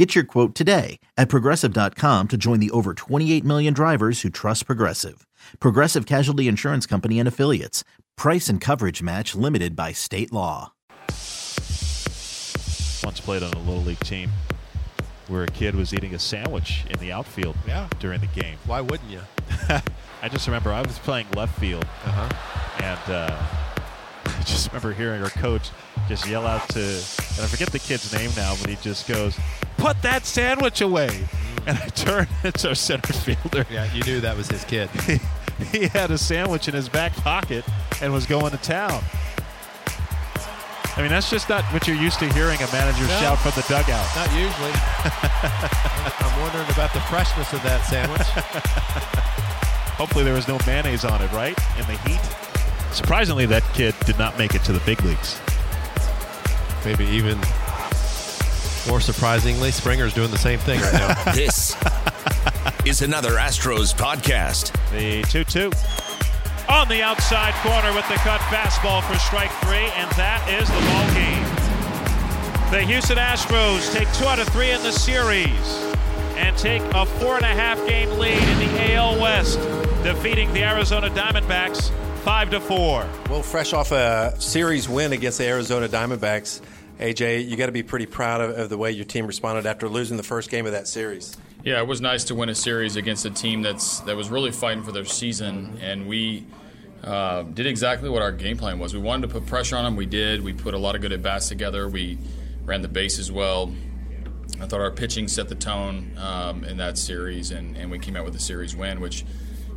Get your quote today at progressive.com to join the over 28 million drivers who trust Progressive. Progressive Casualty Insurance Company and Affiliates. Price and coverage match limited by state law. Once played on a little league team where a kid was eating a sandwich in the outfield Yeah. during the game. Why wouldn't you? I just remember I was playing left field Uh huh. and uh, I just remember hearing our coach just yell out to, and I forget the kid's name now, but he just goes, "Put that sandwich away!" And I turned it's our center fielder. Yeah, you knew that was his kid. He, he had a sandwich in his back pocket and was going to town. I mean, that's just not what you're used to hearing a manager No. shout from the dugout. Not usually. I'm wondering about the freshness of that sandwich. Hopefully, there was no mayonnaise on it, right? In the heat. Surprisingly, that kid did not make it to the big leagues. Maybe even more surprisingly, Springer's doing the same thing right now. This is another Astros podcast. The 2 2. On the outside corner with the cut fastball for strike three, and that is the ball game. The Houston Astros take two out of three in the series and take a four and a half game lead in the AL West, defeating the Arizona Diamondbacks five to four. Well, fresh off a series win against the Arizona Diamondbacks, AJ, you got to be pretty proud of, of the way your team responded after losing the first game of that series. Yeah, it was nice to win a series against a team that's that was really fighting for their season, and we uh, did exactly what our game plan was. We wanted to put pressure on them. We did. We put a lot of good at bats together. We ran the bases well. I thought our pitching set the tone um, in that series, and, and we came out with a series win, which.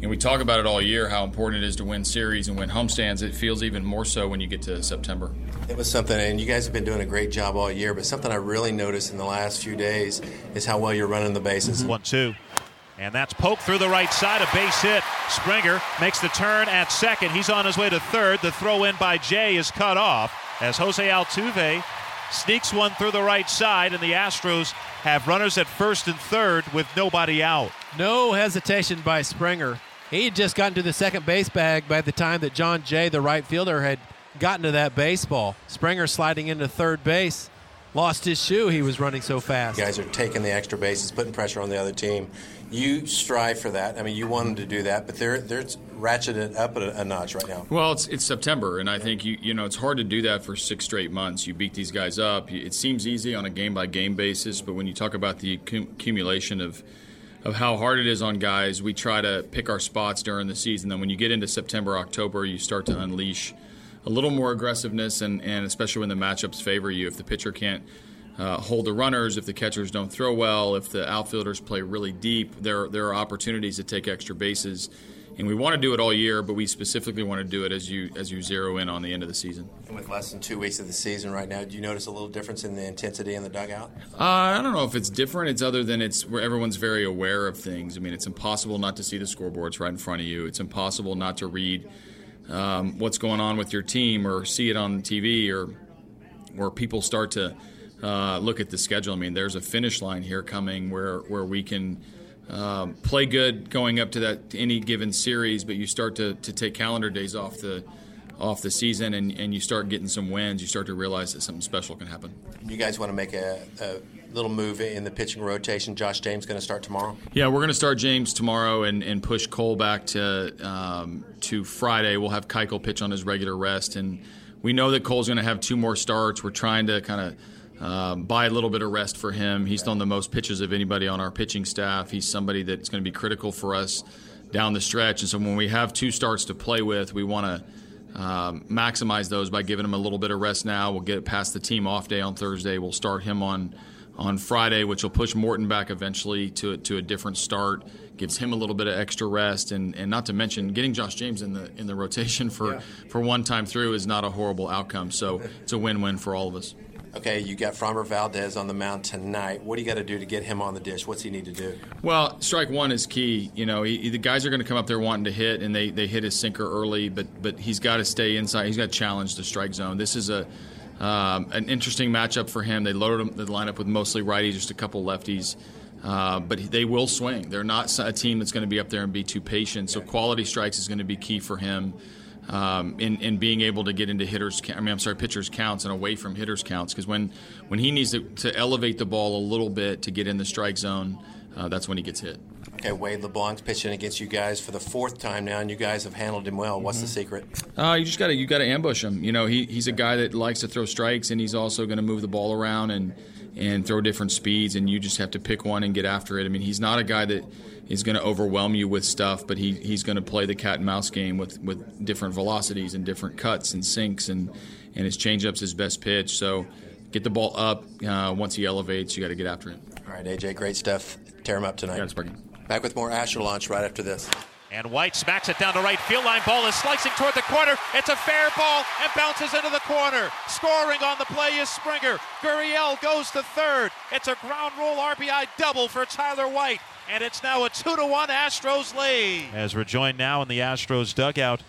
And we talk about it all year how important it is to win series and win homestands. It feels even more so when you get to September. It was something, and you guys have been doing a great job all year, but something I really noticed in the last few days is how well you're running the bases. Mm-hmm. 1 2. And that's poked through the right side, a base hit. Springer makes the turn at second. He's on his way to third. The throw in by Jay is cut off as Jose Altuve sneaks one through the right side, and the Astros have runners at first and third with nobody out. No hesitation by Springer. He had just gotten to the second base bag by the time that Jon Jay, the right fielder, had gotten to that baseball. Springer sliding into third base. Lost his shoe. He was running so fast. You guys are taking the extra bases, putting pressure on the other team. You strive for that. I mean, you want them to do that, but they're they're ratcheted up a, a notch right now. Well, it's it's September, and I think you you know it's hard to do that for six straight months. You beat these guys up. It seems easy on a game by game basis, but when you talk about the accumulation of of how hard it is on guys, we try to pick our spots during the season. Then when you get into September, October, you start to unleash a little more aggressiveness, and, and especially when the matchups favor you. If the pitcher can't uh, hold the runners, if the catchers don't throw well, if the outfielders play really deep, there there are opportunities to take extra bases. And we want to do it all year, but we specifically want to do it as you as you zero in on the end of the season. And with less than two weeks of the season right now, do you notice a little difference in the intensity in the dugout? Uh, I don't know if it's different. It's other than it's where everyone's very aware of things. I mean, it's impossible not to see the scoreboards right in front of you. It's impossible not to read um, what's going on with your team or see it on TV or where people start to uh, look at the schedule. I mean, there's a finish line here coming where where we can. Um, play good going up to that any given series, but you start to, to take calendar days off the off the season and, and you start getting some wins, you start to realize that something special can happen. You guys want to make a, a little move in the pitching rotation. Josh James going to start tomorrow. Yeah, we're going to start James tomorrow and, and push Cole back to um, to Friday. We'll have Keuchel pitch on his regular rest, and we know that Cole's going to have two more starts. We're trying to kind of um, buy a little bit of rest for him. He's thrown the most pitches of anybody on our pitching staff. He's somebody that's going to be critical for us down the stretch. And so when we have two starts to play with, we want to um, maximize those by giving him a little bit of rest now. We'll get past the team off day on Thursday. We'll start him on on Friday, which will push Morton back eventually to to a different start. Gives him a little bit of extra rest, and, and not to mention getting Josh James in the in the rotation for, for one time through is not a horrible outcome. So it's a win win for all of us. Okay, you got Framber Valdez on the mound tonight. What do you got to do to get him on the dish? What's he need to do? Well, strike one is key. You know, he, the guys are going to come up there wanting to hit, and they, they hit his sinker early, but but he's got to stay inside. He's got to challenge the strike zone. This is a um, an interesting matchup for him. They loaded the lineup with mostly righties, just a couple lefties. Uh, but they will swing. They're not a team that's going to be up there and be too patient. So quality strikes is going to be key for him um, in, in being able to get into hitters. I mean, I'm sorry, pitchers counts and away from hitters counts. Because when when he needs to, to, elevate the ball a little bit to get in the strike zone, uh, that's when he gets hit. Okay, Wade LeBlanc's pitching against you guys for the fourth time now, and you guys have handled him well. What's mm-hmm. the secret? Uh, you just got to you got to ambush him. You know, he, he's a guy that likes to throw strikes, and he's also going to move the ball around and and throw different speeds, and you just have to pick one and get after it. I mean, he's not a guy that is going to overwhelm you with stuff, but he, he's going to play the cat and mouse game with, with different velocities and different cuts and sinks, and, and his changeup's his best pitch. So get the ball up. Uh, once he elevates, you got to get after it. All right, AJ, great stuff. Tear him up tonight. Back with more Astro Launch right after this. And White smacks it down the right field line. Ball is slicing toward the corner. It's a fair ball and bounces into the corner. Scoring on the play is Springer. Gurriel goes to third. It's a ground rule RBI double for Tyler White. And it's now a 2 to 1 Astros lead. As we're joined now in the Astros dugout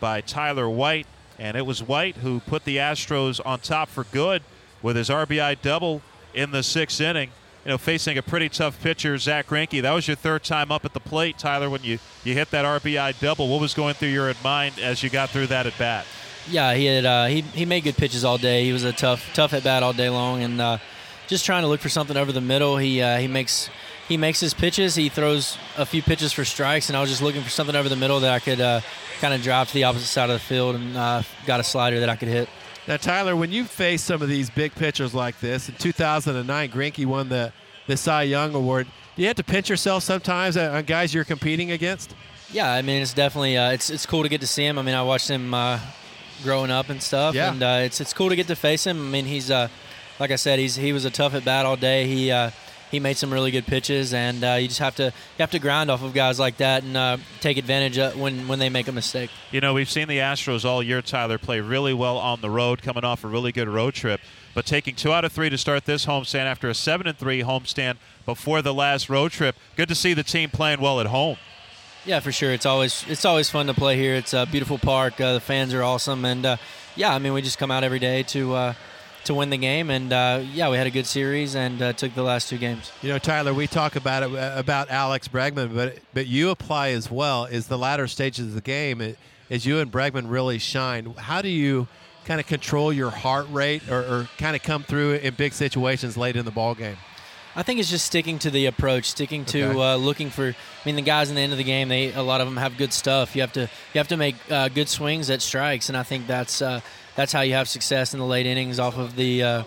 by Tyler White. And it was White who put the Astros on top for good with his RBI double in the sixth inning you know, facing a pretty tough pitcher, Zach Greinke. That was your third time up at the plate, Tyler, when you, you hit that RBI double. What was going through your mind as you got through that at bat? Yeah, he had uh, he, he made good pitches all day. He was a tough tough at bat all day long, and uh, just trying to look for something over the middle. He uh, he makes he makes his pitches. He throws a few pitches for strikes, and I was just looking for something over the middle that I could uh, kind of drive to the opposite side of the field, and uh, got a slider that I could hit. Now, Tyler, when you face some of these big pitchers like this, in 2009, Greinke won the the Cy Young Award. Do you have to pinch yourself sometimes on guys you're competing against? Yeah, I mean it's definitely uh, it's it's cool to get to see him. I mean I watched him uh, growing up and stuff, yeah. and uh, it's it's cool to get to face him. I mean he's uh, like I said he's he was a tough at bat all day. He uh, he made some really good pitches, and uh, you just have to you have to grind off of guys like that and uh, take advantage of when when they make a mistake. You know, we've seen the Astros all year, Tyler, play really well on the road, coming off a really good road trip but taking two out of three to start this homestand after a seven and three homestand before the last road trip. Good to see the team playing well at home. Yeah, for sure. It's always it's always fun to play here. It's a beautiful park. Uh, the fans are awesome, and uh, yeah, I mean we just come out every day to. Uh, to win the game, and uh, yeah, we had a good series and uh, took the last two games. You know, Tyler, we talk about it uh, about Alex Bregman, but but you apply as well. Is the latter stages of the game, as you and Bregman really shine. How do you kind of control your heart rate or, or kind of come through in big situations late in the ball game? I think it's just sticking to the approach, sticking to okay. uh, looking for. I mean, the guys in the end of the game, they a lot of them have good stuff. You have to you have to make uh, good swings at strikes, and I think that's uh, that's how you have success in the late innings off of the uh,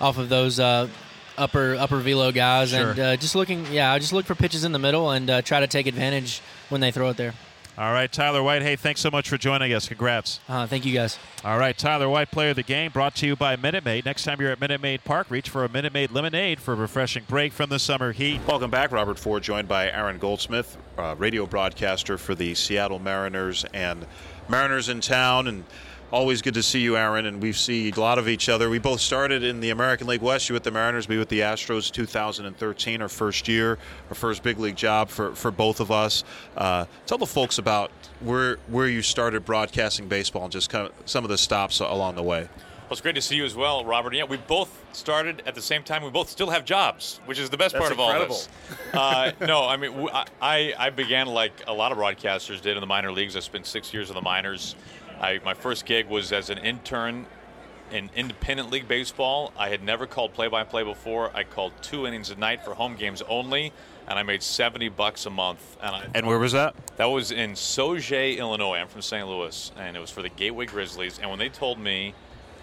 off of those uh, upper upper velo guys, sure. and uh, just looking. Yeah, I just look for pitches in the middle and try to take advantage when they throw it there. All right, Tyler White. Hey, thanks so much for joining us. Congrats. Uh, thank you, guys. All right, Tyler White, player of the game, brought to you by Minute Maid. Next time you're at Minute Maid Park, reach for a Minute Maid lemonade for a refreshing break from the summer heat. Welcome back, Robert Ford, joined by Aaron Goldsmith, uh, radio broadcaster for the Seattle Mariners and Mariners in town and always good to see you, Aaron. And we've seen a lot of each other. We both started in the American League West. You with the Mariners, me with the Astros. 2013, our first year, our first big league job for, for both of us. Uh, tell the folks about where where you started broadcasting baseball and just kind of some of the stops along the way. Well, it's great to see you as well, Robert. Yeah, we both started at the same time. We both still have jobs, which is the best That's part of incredible. all this. Uh, no, I mean, I, I began like a lot of broadcasters did in the minor leagues. I spent six years in the minors. I, my first gig was as an intern in independent league baseball. I had never called play-by-play before. I called two innings a night for home games only, and I made 70 bucks a month. And, I, and where was that? That was in Sauget, Illinois. I'm from St. Louis, and it was for the Gateway Grizzlies. And when they told me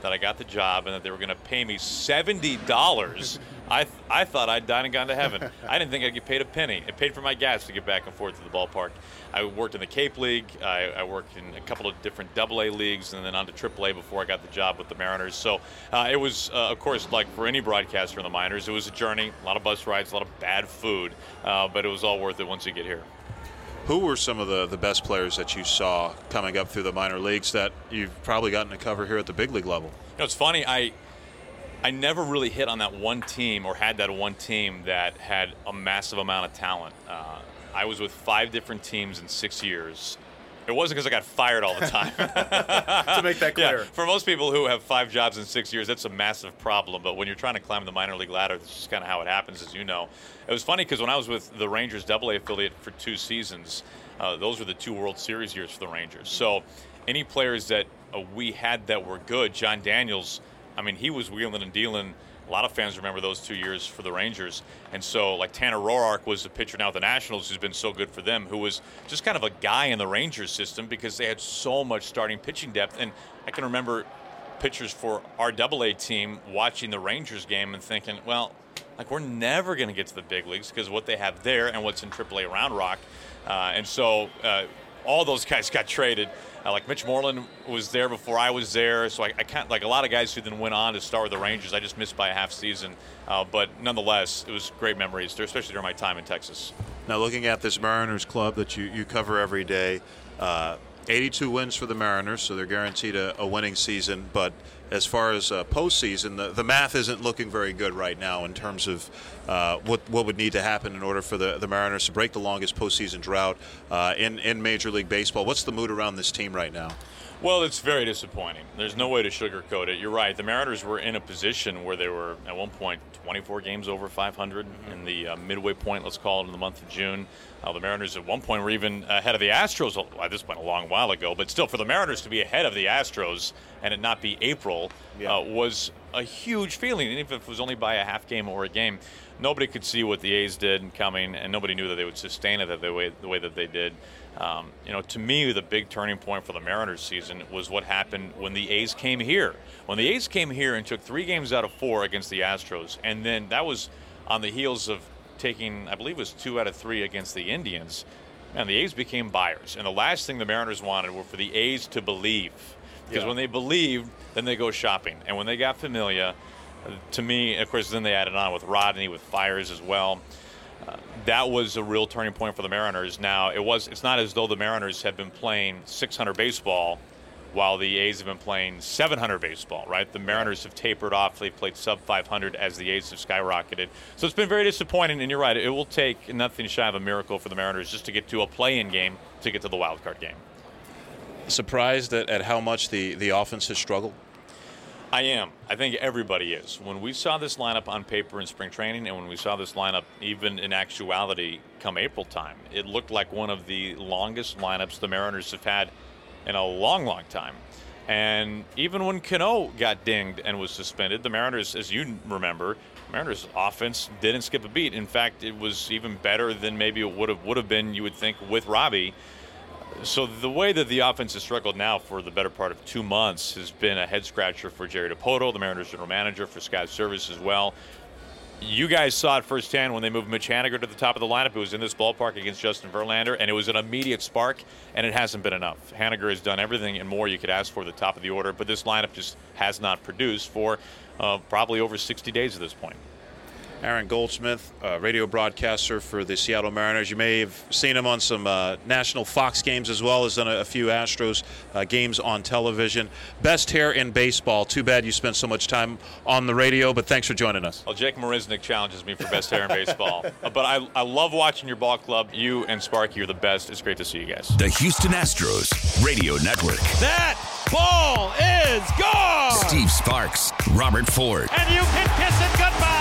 that I got the job and that they were going to pay me seventy dollars. I th- I thought I'd died and gone to heaven. I didn't think I'd get paid a penny. It paid for my gas to get back and forth to the ballpark. I worked in the Cape League. I, I worked in a couple of different Double A leagues, and then on to Triple A before I got the job with the Mariners. So uh, it was, uh, of course, like for any broadcaster in the minors, it was a journey. A lot of bus rides, a lot of bad food, uh, but it was all worth it once you get here. Who were some of the, the best players that you saw coming up through the minor leagues that you've probably gotten to cover here at the big league level? You know, it's funny. I I never really hit on that one team or had that one team that had a massive amount of talent. Uh, I was with five different teams in six years. It wasn't because I got fired all the time. to make that clear. Yeah, for most people who have five jobs in six years, that's a massive problem. But when you're trying to climb the minor league ladder, this is kind of how it happens, as you know. It was funny because when I was with the Rangers Double A affiliate for two seasons, uh, those were the two World Series years for the Rangers. So any players that uh, we had that were good, Jon Daniels, I mean, he was wheeling and dealing. A lot of fans remember those two years for the Rangers. And so, like Tanner Roark was the pitcher now at the Nationals who's been so good for them, who was just kind of a guy in the Rangers system because they had so much starting pitching depth. And I can remember pitchers for our double A team watching the Rangers game and thinking, well, like we're never going to get to the big leagues because what they have there and what's in AAA Round Rock. Uh, and so uh, all those guys got traded. Uh, like Mitch Moreland was there before I was there, so I, I, can't like a lot of guys who then went on to start with the Rangers. I just missed by a half season, uh, but nonetheless, it was great memories, especially during my time in Texas. Now, looking at this Mariners club that you, you cover every day, uh, 82 wins for the Mariners, so they're guaranteed a, a winning season. But as far as uh, postseason, the, the math isn't looking very good right now in terms of uh, what what would need to happen in order for the, the Mariners to break the longest postseason drought uh, in in Major League Baseball. What's the mood around this team right now? Well, it's very disappointing. There's no way to sugarcoat it. You're right. The Mariners were in a position where they were at one point 24 games over 500 mm-hmm. in the uh, midway point, let's call it, in the month of June. Uh, the Mariners at one point were even ahead of the Astros. Well, this went a long while ago, but still, for the Mariners to be ahead of the Astros and it not be April yeah. uh, was a huge feeling, even if it was only by a half game or a game. Nobody could see what the A's did coming, and nobody knew that they would sustain it the way the way that they did. Um, you know, to me, the big turning point for the Mariners season was what happened when the A's came here. When the A's came here and took three games out of four against the Astros, and then that was on the heels of taking, I believe, it was two out of three against the Indians. And the A's became buyers, and the last thing the Mariners wanted were for the A's to believe, because yeah. when they believed, then they go shopping, and when they got Familia, to me, of course, then they added on with Rodney, with Fiers as well that was a real turning point for the Mariners. Now it was it's not as though the Mariners have been playing 600 baseball while the A's have been playing 700 baseball, right? The Mariners have tapered off. They've played sub 500 as the A's have skyrocketed. So it's been very disappointing, and you're right. It will take nothing shy of a miracle for the Mariners just to get to a play-in game to get to the wild card game. Surprised at, at how much the, the offense has struggled? I am. I think everybody is. When we saw this lineup on paper in spring training, and when we saw this lineup even in actuality come April time, it looked like one of the longest lineups the Mariners have had in a long, long time. And even when Cano got dinged and was suspended, the Mariners, as you remember, Mariners offense didn't skip a beat. In fact, it was even better than maybe it would have would have been. You would think with Robbie. So the way that the offense has struggled now for the better part of two months has been a head scratcher for Jerry Dipoto, the Mariners general manager, for Scott Servais as well. You guys saw it firsthand when they moved Mitch Haniger to the top of the lineup. It was in this ballpark against Justin Verlander, and it was an immediate spark, and it hasn't been enough. Haniger has done everything and more you could ask for at the top of the order, but this lineup just has not produced for uh, probably over 60 days at this point. Aaron Goldsmith, uh, radio broadcaster for the Seattle Mariners. You may have seen him on some uh, national Fox games as well as on a, a few Astros uh, games on television. Best hair in baseball. Too bad you spent so much time on the radio, but thanks for joining us. Well, Jake Marisnick challenges me for best hair in baseball. Uh, but I, I love watching your ball club. You and Sparky are the best. It's great to see you guys. The Houston Astros Radio Network. That ball is gone! Steve Sparks, Robert Ford. And you can kiss it goodbye!